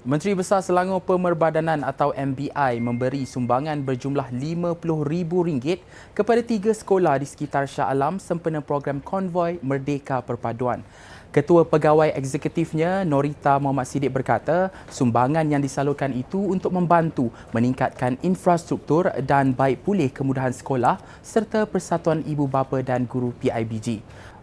Menteri Besar Selangor Pemerbadanan atau MBI memberi sumbangan berjumlah RM50,000 kepada tiga sekolah di sekitar Shah Alam sempena program konvoi Merdeka Perpaduan. Ketua Pegawai Eksekutifnya Norita Muhammad Siddiq berkata, sumbangan yang disalurkan itu untuk membantu meningkatkan infrastruktur dan baik pulih kemudahan sekolah serta Persatuan Ibu Bapa dan Guru PIBG.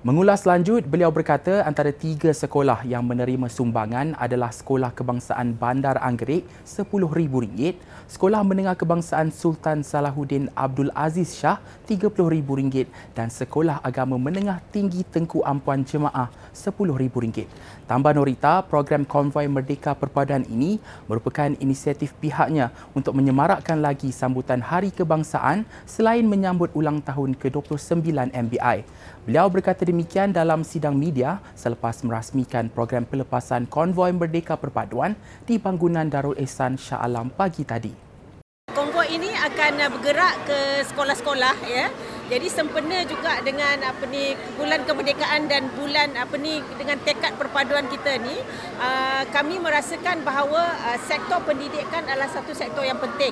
Mengulas lanjut, beliau berkata antara tiga sekolah yang menerima sumbangan adalah Sekolah Kebangsaan Bandar Anggerik RM10,000, Sekolah Menengah Kebangsaan Sultan Salahuddin Abdul Aziz Shah RM30,000 dan Sekolah Agama Menengah Tinggi Tengku Ampuan Jemaah RM10,000. Tambah Norita, program Konvoi Merdeka Perpaduan ini merupakan inisiatif pihaknya untuk menyemarakkan lagi sambutan Hari Kebangsaan selain menyambut ulang tahun ke-29 MBI. Beliau berkata demikian dalam sidang media selepas merasmikan program pelepasan konvoi Merdeka Perpaduan di bangunan Darul Ehsan Shah Alam pagi tadi. Konvoi ini akan bergerak ke sekolah-sekolah ya. Jadi sempena juga dengan apa ni bulan kemerdekaan dan bulan apa ni dengan tekad perpaduan kita ni uh, kami merasakan bahawa uh, sektor pendidikan adalah satu sektor yang penting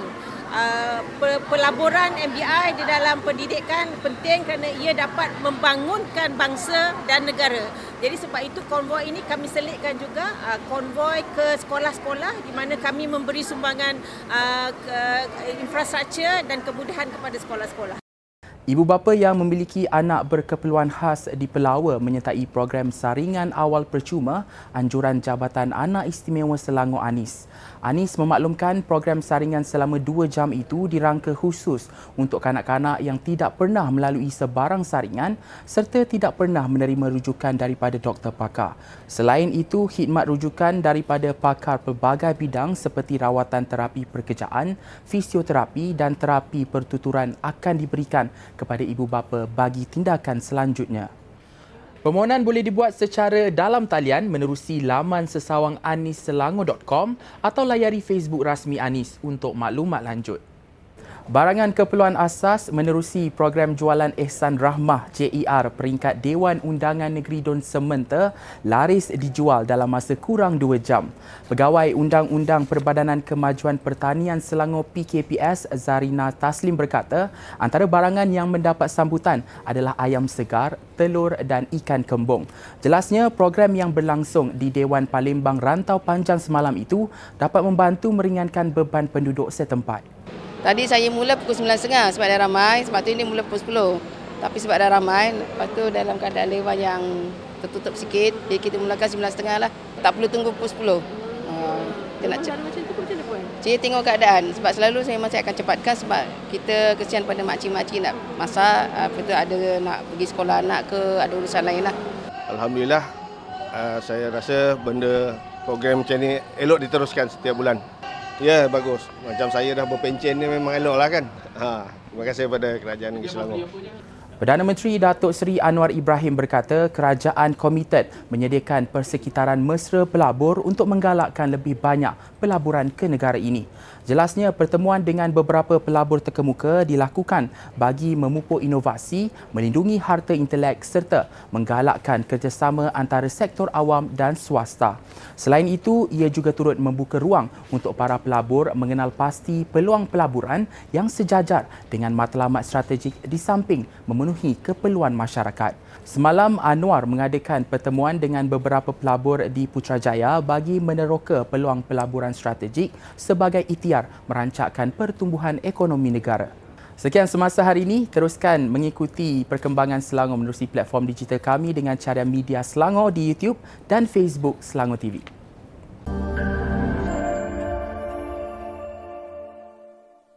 Uh, pelaburan MBI di dalam pendidikan penting kerana ia dapat membangunkan bangsa dan negara. Jadi sebab itu konvoi ini kami selitkan juga uh, konvoi ke sekolah-sekolah di mana kami memberi sumbangan uh, infrastruktur dan kemudahan kepada sekolah-sekolah. Ibu bapa yang memiliki anak berkeperluan khas di Pelawa menyertai program saringan awal percuma anjuran Jabatan Anak Istimewa Selangor Anis. Anis memaklumkan program saringan selama dua jam itu dirangka khusus untuk kanak-kanak yang tidak pernah melalui sebarang saringan serta tidak pernah menerima rujukan daripada doktor pakar. Selain itu, khidmat rujukan daripada pakar pelbagai bidang seperti rawatan terapi perkejaan, fisioterapi dan terapi pertuturan akan diberikan kepada ibu bapa bagi tindakan selanjutnya. Permohonan boleh dibuat secara dalam talian menerusi laman sesawanganisselangor.com atau layari Facebook rasmi Anis untuk maklumat lanjut. Barangan keperluan asas menerusi program jualan Ehsan Rahmah JER peringkat Dewan Undangan Negeri Don Sementa laris dijual dalam masa kurang 2 jam. Pegawai Undang-Undang Perbadanan Kemajuan Pertanian Selangor PKPS Zarina Taslim berkata antara barangan yang mendapat sambutan adalah ayam segar, telur dan ikan kembung. Jelasnya program yang berlangsung di Dewan Palembang Rantau Panjang semalam itu dapat membantu meringankan beban penduduk setempat. Tadi saya mula pukul 9.30 sebab dah ramai, sebab tu ini mula pukul 10. Tapi sebab dah ramai, lepas tu dalam keadaan lewan yang tertutup sikit, jadi kita mulakan 9.30 lah. Tak perlu tunggu pukul 10. Uh, kita nak cepat. Cik tengok keadaan sebab selalu saya masih akan cepatkan sebab kita kesian pada makcik-makcik nak masak, apa tu ada nak pergi sekolah anak ke, ada urusan lain lah. Alhamdulillah, uh, saya rasa benda program macam ni elok diteruskan setiap bulan. Ya, bagus. Macam saya dah berpencen ni memang elok lah kan. Ha, terima kasih kepada Kerajaan Negeri Selangor. Perdana Menteri Datuk Seri Anwar Ibrahim berkata kerajaan komited menyediakan persekitaran mesra pelabur untuk menggalakkan lebih banyak pelaburan ke negara ini. Jelasnya pertemuan dengan beberapa pelabur terkemuka dilakukan bagi memupuk inovasi, melindungi harta intelek serta menggalakkan kerjasama antara sektor awam dan swasta. Selain itu, ia juga turut membuka ruang untuk para pelabur mengenal pasti peluang pelaburan yang sejajar dengan matlamat strategik di samping memenuhi memenuhi keperluan masyarakat. Semalam Anwar mengadakan pertemuan dengan beberapa pelabur di Putrajaya bagi meneroka peluang pelaburan strategik sebagai itiar merancakkan pertumbuhan ekonomi negara. Sekian semasa hari ini, teruskan mengikuti perkembangan Selangor menerusi platform digital kami dengan cara media Selangor di YouTube dan Facebook Selangor TV.